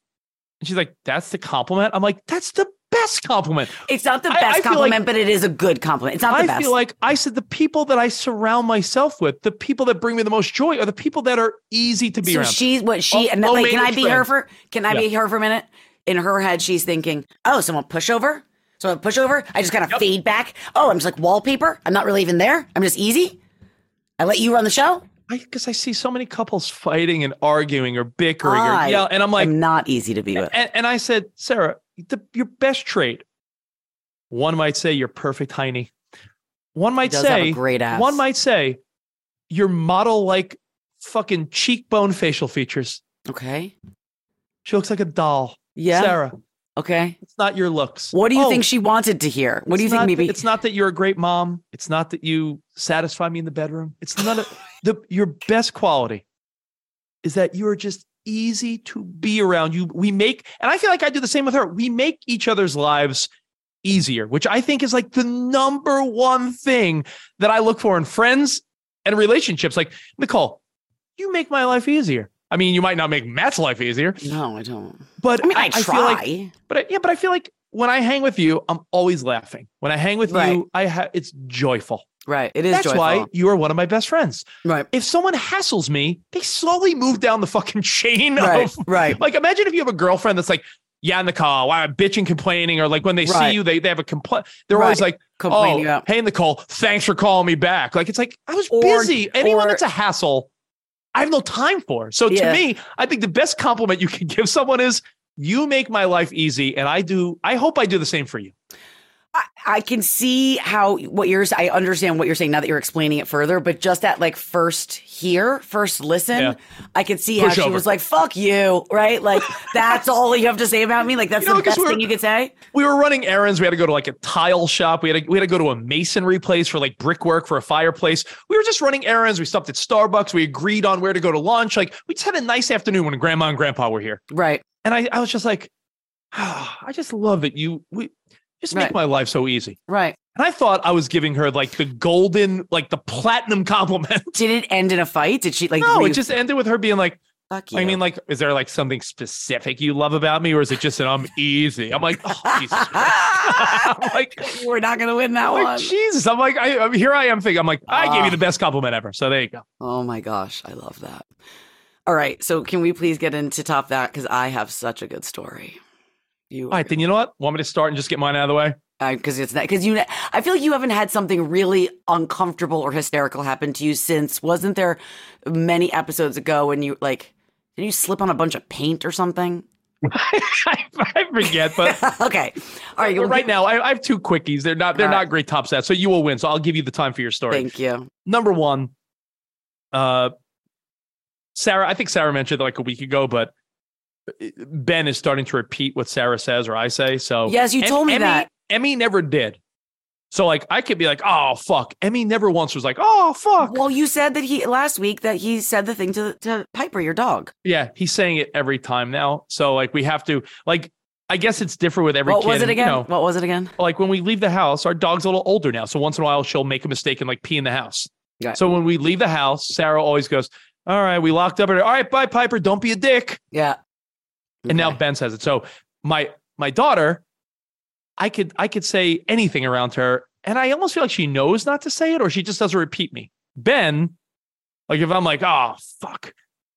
S1: And she's like, that's the compliment. I'm like, that's the best compliment.
S2: It's not the
S1: I- I
S2: best compliment,
S1: like-
S2: but it is a good compliment. It's not the
S1: I
S2: best.
S1: I feel like I said the people that I surround myself with, the people that bring me the most joy are the people that are easy to be
S2: so
S1: around.
S2: she's what she
S1: Oh,
S2: and
S1: low
S2: like, oh, can I be her for? Can I
S1: Yeah.
S2: be her for a minute? In her head, she's thinking, "Oh, someone push over." So I push over. I just kind of
S1: Yep.
S2: fade back. Oh, I'm just like wallpaper. I'm not really even there. I'm just easy. I let you run the show.
S1: I because I, see so many couples fighting and arguing or bickering
S2: I
S1: or yell, and I'm like,
S2: I'm not easy to be with.
S1: and, and I said, Sarah, the, your best trait. One might say you're perfect, Heine. One might
S2: does have a
S1: say
S2: great ass.
S1: One might say your model like fucking cheekbone facial features.
S2: Okay.
S1: She looks like a doll.
S2: Yeah.
S1: Sarah,
S2: Okay.
S1: it's not your looks.
S2: What do you
S1: Oh,
S2: think she wanted to hear? What do you think? Maybe
S1: that- it's not that you're a great mom. It's not that you satisfy me in the bedroom. It's none of the your best quality is that you are just easy to be around. You we make, and I feel like I do the same with her. We make each other's lives easier, which I think is like the number one thing that I look for in friends and relationships. Like Nicole, you make my life easier. I mean, you might not make Matt's life easier,
S2: no, I don't.
S1: but
S2: I mean, I,
S1: feel
S2: try.
S1: like but I, yeah, but I feel like when I hang with you, I'm always laughing. When I hang with
S2: Right.
S1: you, I have it's joyful.
S2: right. It is
S1: That's
S2: joyful.
S1: why you are one of my best friends.
S2: Right.
S1: If someone hassles me, they slowly move down the fucking chain
S2: Right.
S1: of
S2: Right.
S1: like imagine if you have a girlfriend that's like, yeah, in the car, why bitching, complaining, or like when they
S2: Right.
S1: see you, they, they have a complaint. They're always like,
S2: Complaining
S1: oh,
S2: about.
S1: hey Nicole, thanks for calling me back. Like it's like I was
S2: Or-
S1: busy. Anyone
S2: or-
S1: that's a hassle, I have no time for. So
S2: Yeah.
S1: to me, I think the best compliment you can give someone is you make my life easy, and I do. I hope I do the same for you.
S2: I, I can see how what you're. I understand what you're saying now that you're explaining it further. But just at like first hear, first listen,
S1: Yeah.
S2: I could see
S1: Push
S2: how she was like, "Fuck you," right? Like that's all you have to say about me. Like that's
S1: You know,
S2: the best
S1: we're-
S2: thing you could say.
S1: we were running errands. We had to go to like a tile shop. We had to, we had to go to a masonry place for like brickwork for a fireplace. We were just running errands. We stopped at Starbucks. We agreed on where to go to lunch. Like we just had a nice afternoon when grandma and grandpa were here.
S2: Right.
S1: And I, I was just like, ah, I just love that you, we, Just make
S2: Right.
S1: my life so easy.
S2: Right.
S1: And I thought I was giving her like the golden, like the platinum compliment.
S2: Did it end in a fight? Did she like?
S1: No, it just ended with her being like,
S2: Fuck you.
S1: I mean, like, is there like something specific you love about me, or is it just that I'm easy? I'm like, oh, Jesus I'm like,
S2: we're not gonna win that
S1: like,
S2: one.
S1: Jesus. I'm like, I, I'm here. I am thinking. I'm like, I gave
S2: Ah.
S1: you the best compliment ever. So there you go.
S2: Oh my gosh, I love that. All right, so can we please get into top that because I have such a good story. You
S1: All right, then you know what? Want me to start and just get mine out of the way?
S2: because it's that because you I feel like you haven't had something really uncomfortable or hysterical happen to you since wasn't there many episodes ago when you like did you slip on a bunch of paint or something?
S1: I, forget, but
S2: okay, all right,
S1: right now I, I have two quickies. They're not they're
S2: All right.
S1: not great top sets, so you will win. So I'll give you the time for your story.
S2: Thank you.
S1: Number one, uh, Sarah. I think Sarah mentioned it like a week ago, but uh, Ben is starting to repeat what Sarah says or I say. So
S2: Yes, you
S1: Em-
S2: told me
S1: Emmy,
S2: that.
S1: Emmy never did. So like I could be like, oh fuck. Emmy never once was like, oh fuck.
S2: Well, you said that he last week that he said the thing to to Piper, your dog.
S1: Yeah, he's saying it every time now. So like we have to like. I guess it's different with every
S2: what
S1: kid.
S2: was it
S1: and, you
S2: again?
S1: know,
S2: what was it again?
S1: like when we leave the house, our dog's a little older now. So once in a while, she'll make a mistake and like pee in the house.
S2: Right.
S1: So when we leave the house, Sarah always goes, "All right, we locked up." Her. All right, bye, Piper. Don't be a dick.
S2: Yeah.
S1: And now Ben says it. So my my daughter, I could I could say anything around her, and I almost feel like she knows not to say it, or she just doesn't repeat me. Ben, like if I'm like, "Oh fuck,"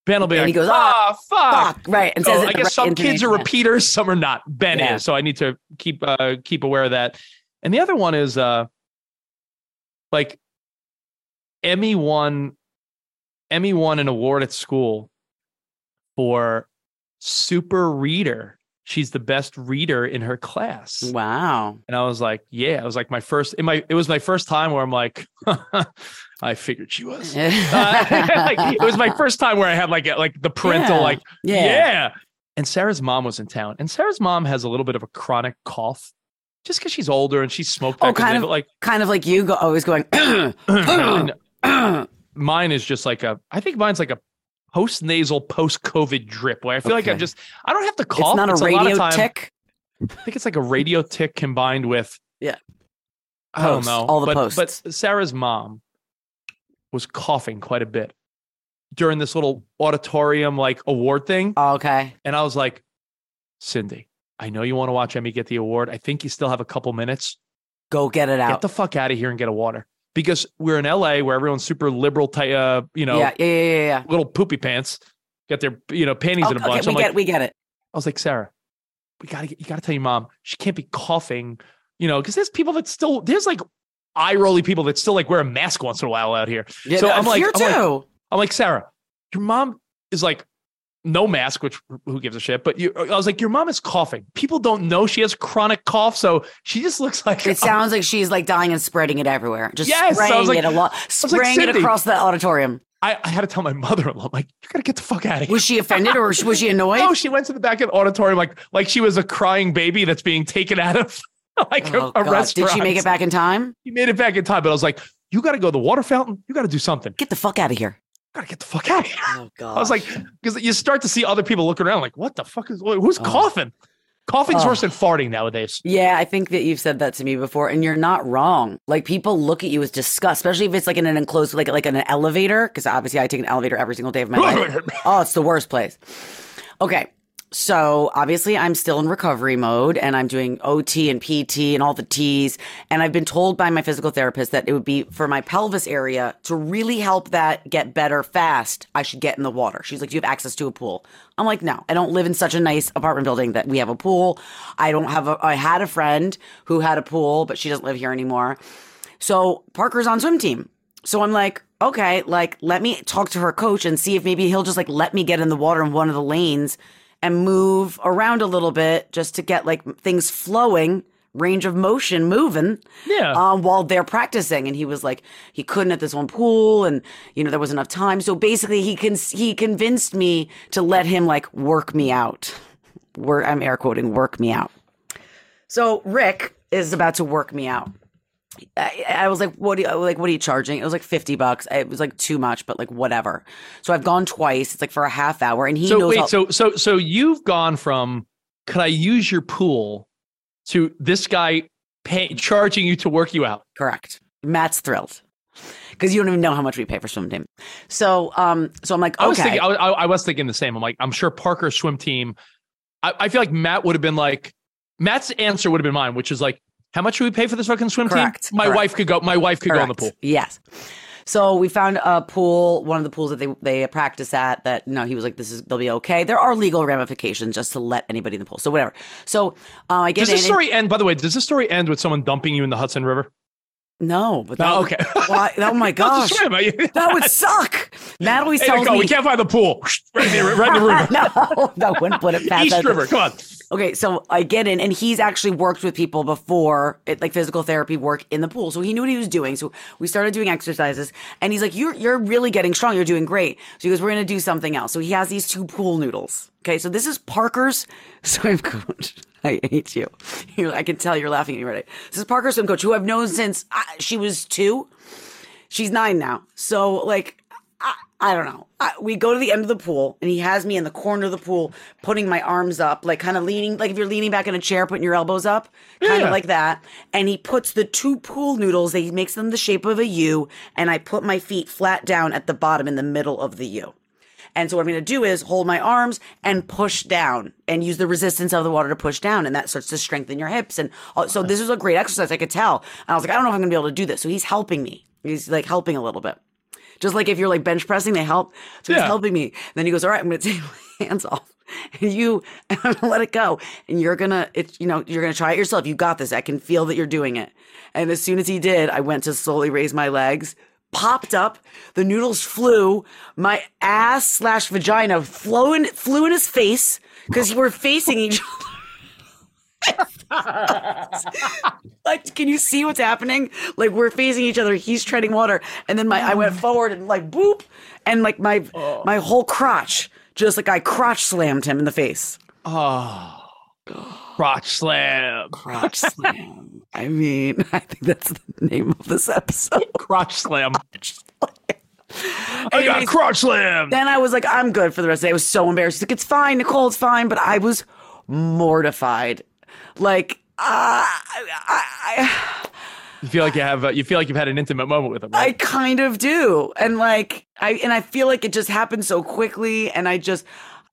S1: Ben will be
S2: And
S1: like,
S2: he goes,
S1: "Ah, fuck."
S2: fuck right. And
S1: So
S2: says
S1: I guess
S2: right
S1: some kids are repeaters, some are not. Ben
S2: Yeah.
S1: is, so I need to keep uh, keep aware of that. And the other one is uh, like Emmy won Emmy won an award at school for super reader. She's the best reader in her class.
S2: Wow.
S1: And I was like, yeah, it was like my first in my it was my first time where I'm like, I figured she was. Uh, like, it was my first time where I had like like the parental
S2: Yeah.
S1: like
S2: Yeah.
S1: yeah. And Sarah's mom was in town, and Sarah's mom has a little bit of a chronic cough, just because she's older and she smoked.
S2: Oh,
S1: back in the
S2: kind of-
S1: like
S2: Kind of like you go always going.
S1: mine is just like a. I think mine's like a post nasal, post COVID drip, where I feel like I'm just. I don't have to cough.
S2: it's not a
S1: lot of
S2: radio
S1: time-
S2: tick.
S1: I think it's like a radio tick combined with.
S2: Yeah.
S1: I don't know.
S2: all the
S1: but,
S2: posts.
S1: But Sarah's mom was coughing quite a bit during this little auditorium like award thing.
S2: Oh, okay.
S1: And I was like, Cindy, I know you want to watch Emmy get the award. I think you still have a couple minutes.
S2: Go get it out.
S1: Get the fuck out of here and get a water. Because we're in LA where everyone's super liberal, ty- uh, you know,
S2: yeah, yeah, yeah, yeah,
S1: little poopy pants, get their, you know, panties in a
S2: Okay,
S1: bunch.
S2: we
S1: I'm
S2: get,
S1: like,
S2: we get it.
S1: I was like, Sarah, we gotta get, you gotta tell your mom she can't be coughing, you know, because there's people that still there's like eye rolly people that still like wear a mask once in a while out here.
S2: Yeah,
S1: so I'm like,
S2: here
S1: I'm like,
S2: too.
S1: I'm like, Sarah, your mom is like no mask, which who gives a shit? But you, I was like, your mom is coughing. People don't know she has chronic cough, so she just looks like
S2: it sounds like she's like dying and spreading it everywhere. Just
S1: Yes,
S2: spraying
S1: like-
S2: it a lot,
S1: like,
S2: spraying it across the auditorium.
S1: I, I had to tell my mother-in-law, I'm like, you gotta get the fuck out of here.
S2: Was she offended or was she annoyed?
S1: No, she went to the back of the auditorium like like she was a crying baby that's being taken out of like
S2: Oh,
S1: a, a
S2: God.
S1: restaurant.
S2: Did she make it back in time?
S1: She made it back in time, but I was like, you got to go to the water fountain. You got to do something.
S2: Get the fuck out of here.
S1: Got to get the fuck out of here.
S2: Oh God.
S1: I was like, because you start to see other people looking around, like, what the fuck is who's oh. coughing? Coughing's
S2: Oh.
S1: worse than farting nowadays.
S2: Yeah, I think that you've said that to me before, and you're not wrong. Like people look at you with disgust, especially if it's like in an enclosed, like like in an elevator. Because obviously, I take an elevator every single day of my life. oh, it's the worst place. Okay, so obviously, I'm still in recovery mode, and I'm doing OT and PT and all the T's. And I've been told by my physical therapist that it would be for my pelvis area to really help that get better fast. I should get in the water. She's like, "Do you have access to a pool?" I'm like, "No, I don't live in such a nice apartment building that we have a pool. I don't have a. I had a friend who had a pool, but she doesn't live here anymore. So Parker's on swim team. So I'm like, okay, like let me talk to her coach and see if maybe he'll just like let me get in the water in one of the lanes and move around a little bit just to get like things flowing, range of motion moving.
S1: Yeah.
S2: Um, while they're practicing, and he was like, he couldn't at this one pool, and you know there was enough time. So basically, he can he convinced me to let him like work me out. Work, I'm air quoting, work me out. So Rick is about to work me out. I, I was like, "What? Are you, like, what are you charging?" It was like fifty bucks. It was like too much, but like whatever. So I've gone twice. It's like for a half hour, and he
S1: so
S2: knows.
S1: wait,
S2: how-
S1: so so so you've gone from could I use your pool to this guy pay, charging you to work you out.
S2: Correct. Matt's thrilled because you don't even know how much we pay for swim team. So, um, so I'm like, okay,
S1: I was thinking, I, I, I was thinking the same. I'm like, I'm sure Parker's swim team. I, I feel like Matt would have been like, Matt's answer would have been mine, which is like, how much should we pay for this fucking swim
S2: Correct,
S1: team? My
S2: correct.
S1: wife could go. My wife could go in the pool.
S2: Yes. So we found a pool, one of the pools that they they practice at. That no, he was like, "This is they'll be okay." There are legal ramifications just to let anybody in the pool. So whatever. So uh, I get
S1: Does this story end? By the way, does this story end with someone dumping you in the Hudson River?
S2: No, but that
S1: No,
S2: would-
S1: okay.
S2: why, oh my gosh,
S1: to
S2: that would suck. Always
S1: Hey,
S2: tells
S1: Nicole,
S2: me
S1: we can't find the pool. Right in the, right in the river.
S2: no, that wouldn't put it past
S1: East
S2: that.
S1: River. Come on.
S2: Okay, so I get in, and he's actually worked with people before, it, like physical therapy work in the pool. So he knew what he was doing. So we started doing exercises, and he's like, "You're you're really getting strong. You're doing great." So he goes, "We're gonna do something else." So he has these two pool noodles. Okay, so this is Parker's swim coach. I hate you. You- I can tell you're laughing at me right. This is Parker's swim coach, who I've known since uh, she was two. She's nine now. So like, I, I don't know. I, we go to the end of the pool, and he has me in the corner of the pool, putting my arms up, like kind of leaning, like if you're leaning back in a chair, putting your elbows up, kind
S1: Yeah.
S2: of like that. And he puts the two pool noodles. That he makes them the shape of a U, and I put my feet flat down at the bottom in the middle of the U. And so what I'm going to do is hold my arms and push down and use the resistance of the water to push down. And that starts to strengthen your hips. And so this is a great exercise. I could tell. And I was like, I don't know if I'm going to be able to do this. So he's helping me. He's like helping a little bit. Just like if you're like bench pressing, they help. So he's helping me. And Then he goes, all right, I'm going to take my hands off. And you, and I'm gonna let it go. And you're gonna, it's, you know, you're gonna try it yourself. You got this. I can feel that you're doing it. And as soon as he did, I went to slowly raise my legs, popped up, the noodles flew, my ass slash vagina flew in, flew in his face because we're facing each other. like, can you see what's happening? Like, we're facing each other. He's treading water, and then my I went forward and like boop, and like my oh. my whole crotch, just like I crotch slammed him in the face.
S1: Oh, crotch slam.
S2: Crotch slam. I mean, I think that's the name of this episode.
S1: Crotch slam. I got crotch slam.
S2: Then I was like, I'm good for the rest of the day. I was so embarrassed. Like, it's fine, Nicole, it's fine. But I was mortified. Like, uh, I, I,
S1: You feel like you have. Uh, you feel like you've had an intimate moment with him. Right?
S2: I kind of do. And like, I, and I feel like it just happened so quickly. And I just,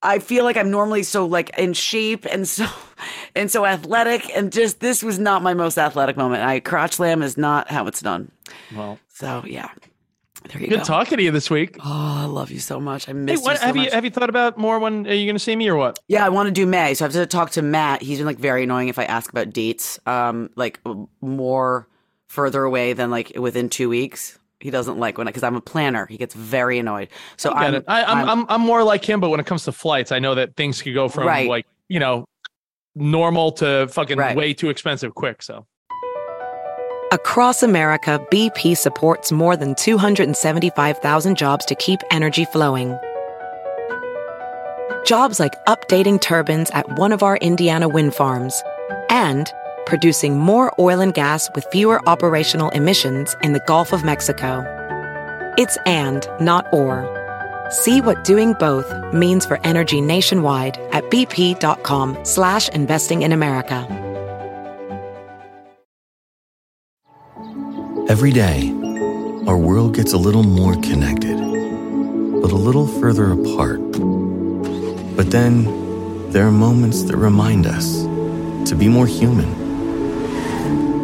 S2: I feel like I'm normally so like in shape and so, and so athletic. And just, this was not my most athletic moment. I crotch slam is not how it's done.
S1: well,
S2: So yeah, there you
S1: good
S2: go.
S1: talking to you this week.
S2: Oh, I love you so much. I
S1: Hey,
S2: miss
S1: what
S2: you so
S1: have
S2: much.
S1: you have you thought about more? When are you going to see me or what?
S2: Yeah, I want to do May, so I have to talk to Matt. He's been like very annoying if I ask about dates, um, like more further away than like within two weeks. He doesn't like when I because I'm a planner. He gets very annoyed. So
S1: I
S2: I'm.
S1: I, I'm, I'm I'm more like him, but when it comes to flights, I know that things could go from
S2: Right.
S1: like you know normal to fucking
S2: Right.
S1: way too expensive quick. So
S5: Across America, BP supports more than 275,000 jobs to keep energy flowing. Jobs like updating turbines at one of our Indiana wind farms and producing more oil and gas with fewer operational emissions in the Gulf of Mexico. It's and, not or. See what doing both means for energy nationwide at bp.com slash investing in America.
S7: Every day, our world gets a little more connected, but a little further apart. But then, there are moments that remind us to be more human.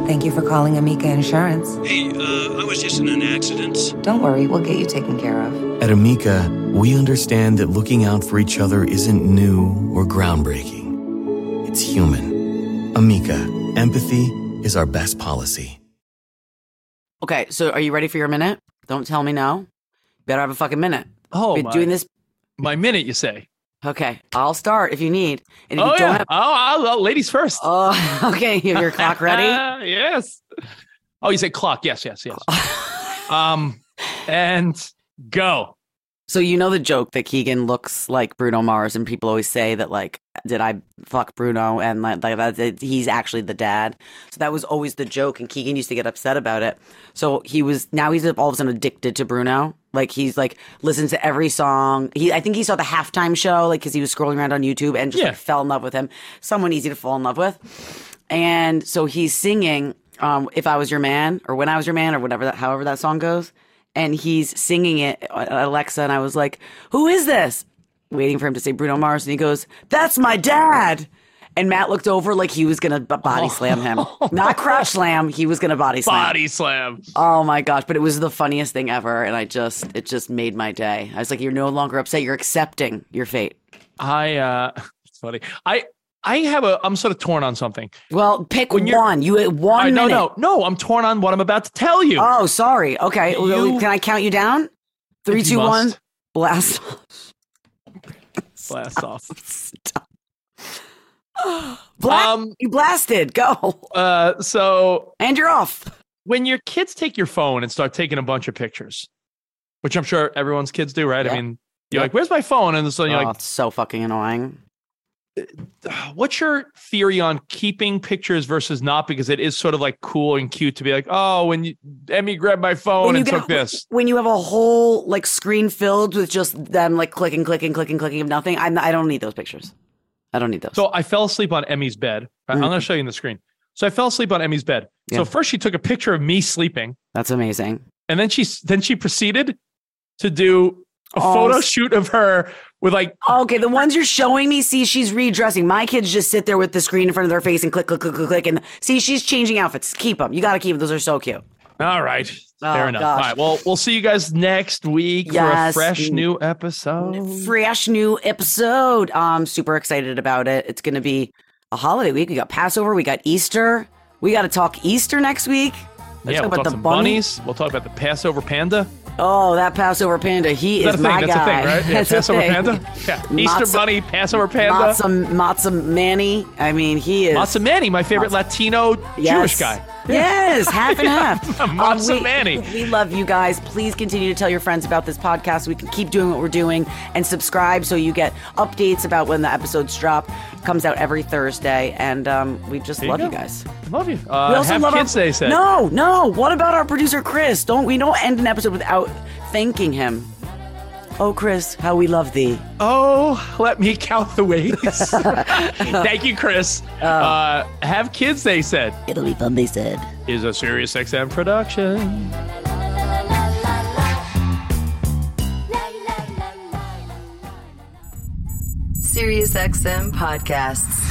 S8: Thank you for calling Amica Insurance.
S9: Hey, uh, I was just in an accident.
S8: Don't worry, we'll get you taken care of.
S7: At Amica, we understand that looking out for each other isn't new or groundbreaking. It's human. Amica, empathy is our best policy.
S2: okay. So are you ready for your minute? Don't tell me no. Better have a fucking minute.
S1: oh
S2: Been
S1: my,
S2: doing this.
S1: my minute, you say?
S2: Okay, I'll start if you need. And if
S1: Oh
S2: you don't
S1: yeah.
S2: have,
S1: oh, I'll, ladies first.
S2: oh, okay. You have your clock ready.
S1: yes. Oh, you say clock? Yes, yes, yes. um, and go.
S2: So you know the joke that Keegan looks like Bruno Mars, and people always say that like, did I fuck Bruno? And like, like that, that he's actually the dad. So that was always the joke, and Keegan used to get upset about it. So he was now he's all of a sudden addicted to Bruno. Like he's like listens to every song. He I think he saw the halftime show like because he was scrolling around on YouTube and just
S1: Yeah.
S2: like fell in love with him. Someone easy to fall in love with. and so he's singing um, "If I Was Your Man" or "When I Was Your Man" or whatever that, however that song goes, and he's singing it Alexa, and I was like, "Who is this?" Waiting for him to say Bruno Mars, and he goes, "That's my dad." And Matt looked over like he was gonna b- body slam him, not crouch slam. He was gonna body slam.
S1: Body slam.
S2: Oh my gosh! But it was the funniest thing ever, and I just it just made my day. I was like, "You're no longer upset. You're accepting your fate."
S1: I uh it's funny. I I have a I'm sort of torn on something.
S2: Well, pick
S1: When
S2: one. You one
S1: I, no,
S2: minute.
S1: no, no. I'm torn on what I'm about to tell you.
S2: Oh, sorry. Okay.
S1: You-
S2: Can I count you down? Three, two, one.
S1: must.
S2: Blast.
S1: Blast off.
S2: Blast.
S1: Um
S2: you blasted. Go.
S1: uh so
S2: And you're off.
S1: when your kids take your phone and start taking a bunch of pictures, which I'm sure everyone's kids do, right?
S2: Yeah.
S1: I mean, you're
S2: Yeah.
S1: like, "Where's my phone?" And so you're
S2: oh,
S1: like,
S2: it's so fucking annoying.
S1: "What's your theory on keeping pictures versus not?" Because it is sort of like cool and cute to be like, "Oh, when you, Emmy grabbed my phone and took this."
S2: When you have a whole like screen filled with just them like clicking, clicking, clicking, clicking of nothing, I'm, I don't need those pictures. I don't need those.
S1: So I fell asleep on Emmy's bed. I'm going to mm-hmm. show you in the screen. So I fell asleep on Emmy's bed.
S2: Yeah.
S1: So first she took a picture of me sleeping,
S2: That's amazing.
S1: and then she then she proceeded to do a
S2: Oh,
S1: photo shoot of her with like
S2: Okay, the ones you're showing me, see, she's redressing. My kids just sit there with the screen in front of their face and click, click, click, click, click. And see, she's changing outfits. Keep them. You got to keep them. Those are so cute.
S1: All right. Fair
S2: Oh,
S1: enough.
S2: gosh.
S1: All right. Well, we'll see you guys next week
S2: Yes.
S1: for a fresh new episode.
S2: Fresh new episode. Oh, I'm super excited about it. It's going to be a holiday week. We got Passover. We got Easter. We got to talk Easter next week. Let's
S1: yeah,
S2: talk
S1: we'll
S2: about
S1: talk
S2: the
S1: bunnies. We'll talk about the Passover panda.
S2: Oh, that Passover panda. He
S1: Is
S2: is my
S1: That's
S2: guy.
S1: a thing, right? Yeah,
S2: That's
S1: Passover panda. Yeah. Easter bunny, Passover panda.
S2: Matzah, Matzah Manny. I mean, he is.
S1: Matza Manny, my favorite Latino
S2: Yes.
S1: Jewish guy.
S2: Yes, half and half.
S1: Matzah
S2: we,
S1: Manny.
S2: We love you guys. Please continue to tell your friends about this podcast. so We can keep doing what we're doing and subscribe so you get updates about when the episodes drop. comes out every Thursday, and um, we just
S1: There you
S2: love you,
S1: go.
S2: guys.
S1: Love you.
S2: We
S1: Uh,
S2: also
S1: have
S2: love
S1: kids,
S2: our,
S1: they said.
S2: No, no. What about our producer Chris? Don't we don't end an episode without thanking him? Oh, Chris, how we love thee.
S1: Oh, let me count the ways. Thank you, Chris.
S2: Oh.
S1: Uh, have kids, they said,
S2: It'll be fun, they said.
S1: is a Sirius XM production.
S10: SiriusXM podcasts.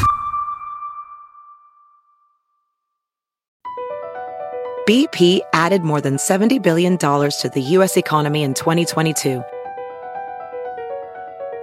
S5: BP added more than $70 billion to the U.S. economy in 2022.